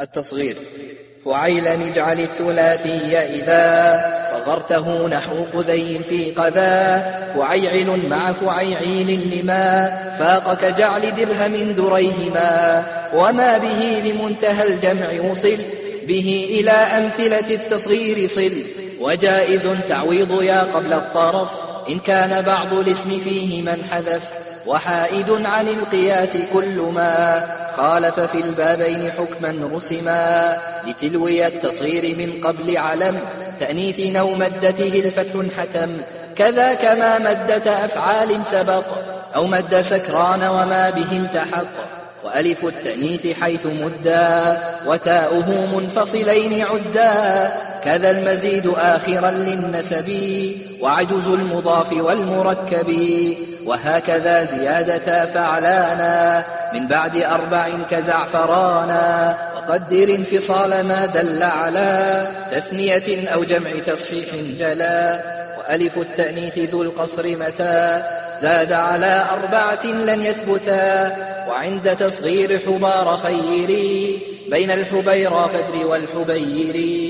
التصغير. فعيلا اجعل الثلاثي إذا صغرته نحو قذي في قذا. فعيعل مع فعيعيل لما فاق كجعل درهم دريهما. وما به لمنتهى الجمع وصل. به إلى أمثلة التصغير صل. وجائز تعويض يا قبل الطرف. إن كان بعض الاسم فيه من حذف. وحائد عن القياس كل ما. خالف في البابين حكما رسما لتلوي التصغير من قبل علم تأنيث نو مدته الفتح حتم. كذا كما مدة أفعال سبق أو مد سكران وما به التحق. وألف التأنيث حيث مدا وتاؤه منفصلين عدا. كذا المزيد آخرا للنسب وعجز المضاف والمركب وهكذا زيادة فعلانا من بعد أربع كزعفرانا وقدر انفصال ما دل على تثنية أو جمع تصحيح جلا وألف التأنيث ذو القصر متى زاد على أربعة لن يثبتا وعند تصغير حمار خيري بين الحبيرى فدر والحبيري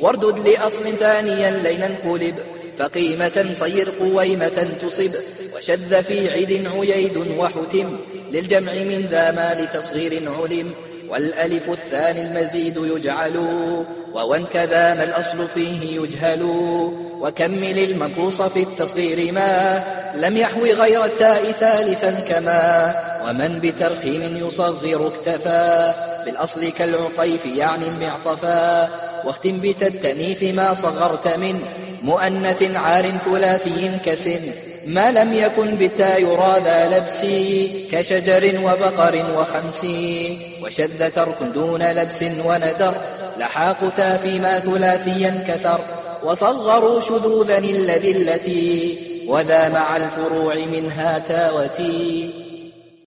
واردد لأصل ثانيا لين انقلب فقيمة صير قويمة تصب وشذ في عد عييد وحتم للجمع من ذا ما لتصغير علم. والألف الثاني المزيد يجعل وون كذا ما الأصل فيه يجهل. وكمل المنقوص في التصغير ما لم يحوي غير التاء ثالثا كما ومن بترخيم يصغر اكتفى. بالأصل كالعطيف يعني المعطفا واختم بتا التأنيث ما صغرت من مؤنث عار ثلاثي كسن. ما لم يكن بتا يرى ذا لبسي كشجر وبقر وخمس وشذ ترك دون لبس وندر لحاق تا فيما ثلاثيا كثر وصغروا شذوذا الذي التي وذا مع الفروع منها تا وتي